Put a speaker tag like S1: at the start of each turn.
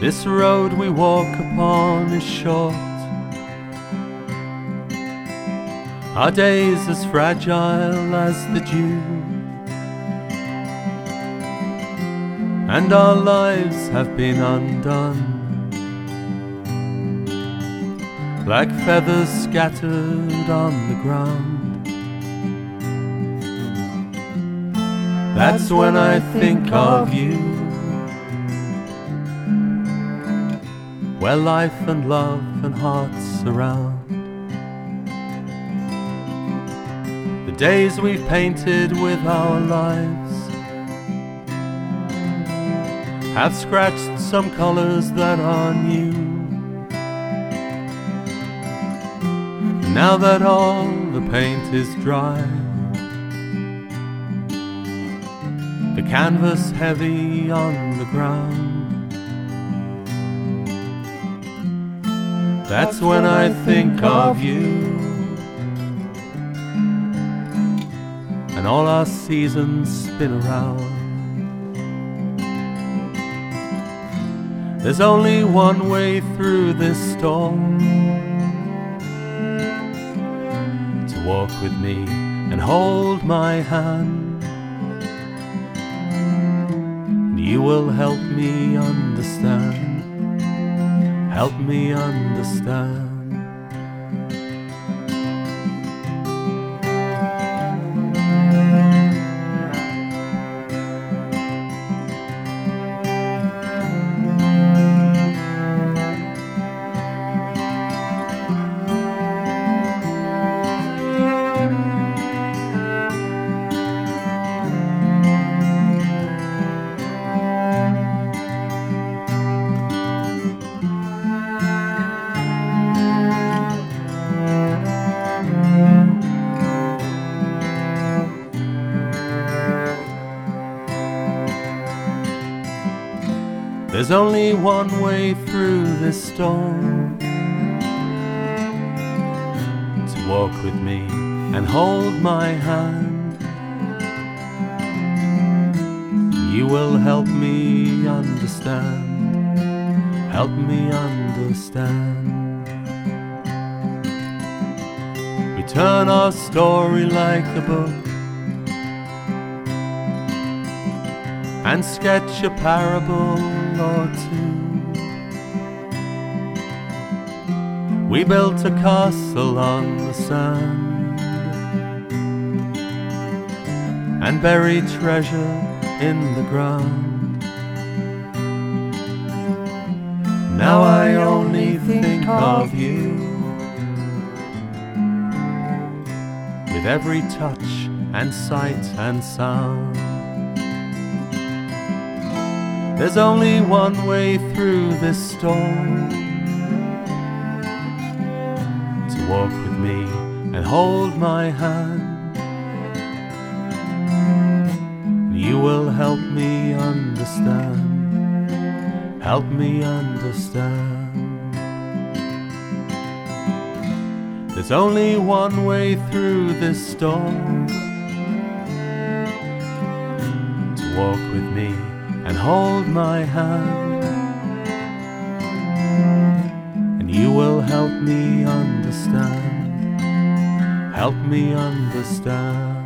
S1: This road we walk upon is short. Our days as fragile as the dew. And our lives have been undone. Like feathers scattered on the ground. That's when I think of you. Where life and love and hearts surround. The days we've painted with our lives have scratched some colors that are new. Now that all the paint is dry, the canvas heavy on the ground. That's when I think of you. And all our seasons spin around. There's only one way through this storm. To walk with me and hold my hand. You will help me understand help me understand. There's only one way through this storm to walk with me and hold my hand. You will help me understand, help me understand. We turn our story like a book and sketch a parable or two. We built a castle on the sand and buried treasure in the ground. Now I only think of you with every touch and sight and sound. There's only one way through this storm to walk with me and hold my hand. You will help me understand, help me understand. There's only one way through this storm to walk with me and hold my hand. And you will help me understand, help me understand.